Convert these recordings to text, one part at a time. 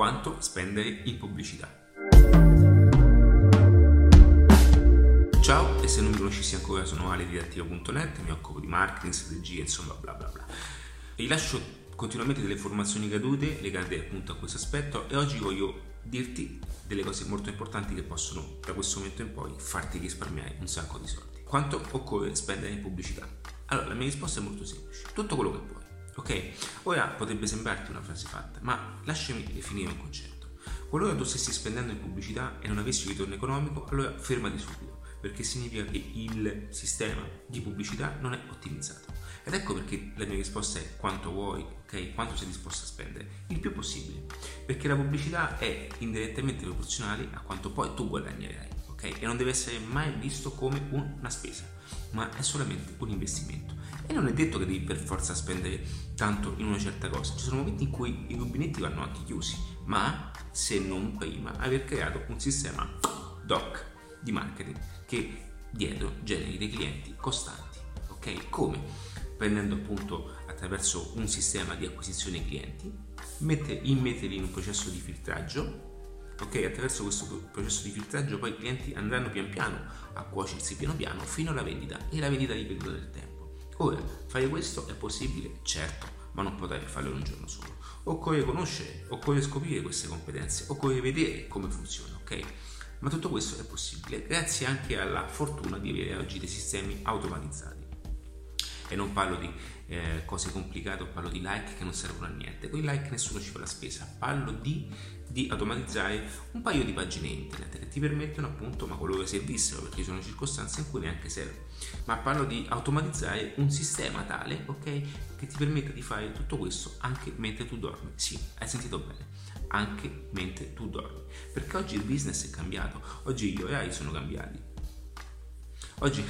quanto spendere in pubblicità. Ciao e se non mi conoscissi ancora sono Ale mi occupo di marketing, strategie, insomma bla bla bla. Rilascio continuamente delle informazioni gratuite legate appunto a questo aspetto e oggi voglio dirti delle cose molto importanti che possono da questo momento in poi farti risparmiare un sacco di soldi. Quanto occorre spendere in pubblicità? Allora, la mia risposta è molto semplice, tutto quello che puoi. Ok? Ora potrebbe sembrarti una frase fatta, ma lasciami definire un concetto. Qualora tu stessi spendendo in pubblicità e non avessi ritorno economico, allora fermati subito, perché significa che il sistema di pubblicità non è ottimizzato. Ed ecco perché la mia risposta è quanto vuoi, ok? Quanto sei disposto a spendere? Il più possibile. Perché la pubblicità è indirettamente proporzionale a quanto poi tu guadagnerai, ok? E non deve essere mai visto come una spesa, ma è solamente un investimento. E non è detto che devi per forza spendere tanto in una certa cosa. Ci sono momenti in cui i rubinetti vanno anche chiusi, ma se non prima aver creato un sistema doc di marketing che dietro generi dei clienti costanti. Ok? Come? prendendo appunto attraverso un sistema di acquisizione clienti, mette, immetterli in un processo di filtraggio, ok? Attraverso questo processo di filtraggio poi i clienti andranno pian piano a cuocersi piano piano fino alla vendita e la vendita dipende del tempo. Ora, fare questo è possibile? Certo, ma non potrai farlo in un giorno solo. Occorre conoscere, occorre scoprire queste competenze, occorre vedere come funziona, ok? Ma tutto questo è possibile grazie anche alla fortuna di avere oggi dei sistemi automatizzati e non parlo di eh, cose complicate, parlo di like che non servono a niente. Con i like nessuno ci fa la spesa, parlo di, di automatizzare un paio di pagine internet che ti permettono appunto, ma qualora servissero, perché ci sono circostanze in cui neanche serve, ma parlo di automatizzare un sistema tale, ok, che ti permetta di fare tutto questo anche mentre tu dormi. Sì, hai sentito bene, anche mentre tu dormi. Perché oggi il business è cambiato, oggi gli orari sono cambiati. Oggi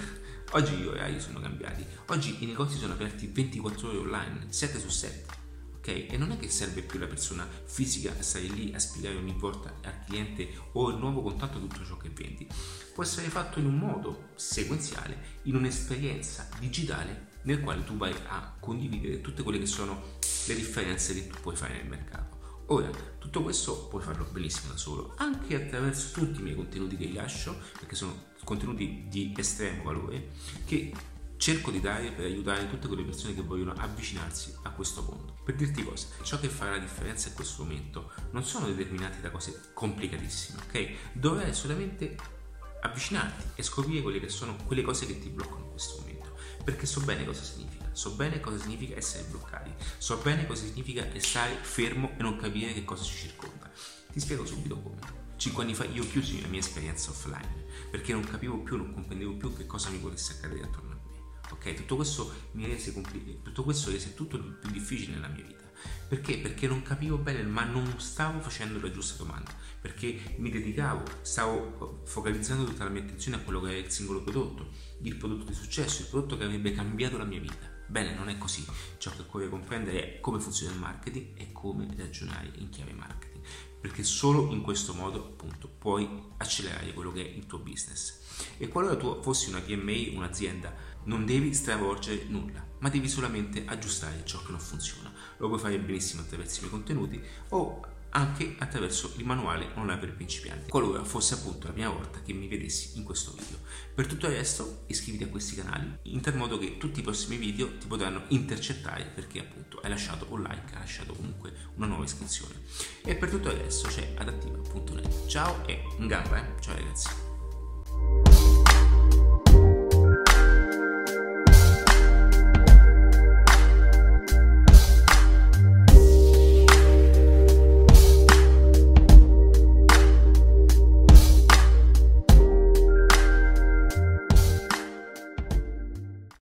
Oggi gli orari sono cambiati, oggi i negozi sono aperti 24 ore online, 7 su 7. Ok? E non è che serve più la persona fisica a stare lì a spiegare ogni volta al cliente o il nuovo contatto tutto ciò che vendi. Può essere fatto in un modo sequenziale, in un'esperienza digitale nel quale tu vai a condividere tutte quelle che sono le differenze che tu puoi fare nel mercato. Ora, tutto questo puoi farlo benissimo da solo, anche attraverso tutti i miei contenuti che lascio, perché sono contenuti di estremo valore che cerco di dare per aiutare tutte quelle persone che vogliono avvicinarsi a questo mondo. Per dirti cosa, ciò che farà la differenza in questo momento non sono determinati da cose complicatissime, ok? Dovrai solamente avvicinarti e scoprire quelle che sono quelle cose che ti bloccano in questo momento, perché so bene cosa significa, so bene cosa significa essere bloccati, so bene cosa significa stare fermo e non capire che cosa ci circonda. Ti spiego subito come. Cinque anni fa io chiusi la mia esperienza offline perché non capivo più, non comprendevo più che cosa mi potesse accadere attorno a me. Ok, tutto questo mi rese complicato, tutto questo rese tutto più difficile nella mia vita. Perché? Perché non capivo bene, ma non stavo facendo la giusta domanda. Perché mi dedicavo, stavo focalizzando tutta la mia attenzione a quello che era il singolo prodotto, il prodotto di successo, il prodotto che avrebbe cambiato la mia vita. Bene, non è così. Ciò che occorre comprendere è come funziona il marketing e come ragionare in chiave marketing perché solo in questo modo appunto puoi accelerare quello che è il tuo business. E qualora tu fossi una PMI, un'azienda, non devi stravolgere nulla, ma devi solamente aggiustare ciò che non funziona. Lo puoi fare benissimo attraverso i miei contenuti o anche attraverso il manuale online per principianti, qualora fosse appunto la prima volta che mi vedessi in questo video. Per tutto il resto iscriviti a questi canali in tal modo che tutti i prossimi video ti potranno intercettare perché appunto hai lasciato un like, hai lasciato comunque una nuova iscrizione. E per tutto il resto c'è adattiva.net. Ciao e in gamba, eh? Ciao ragazzi.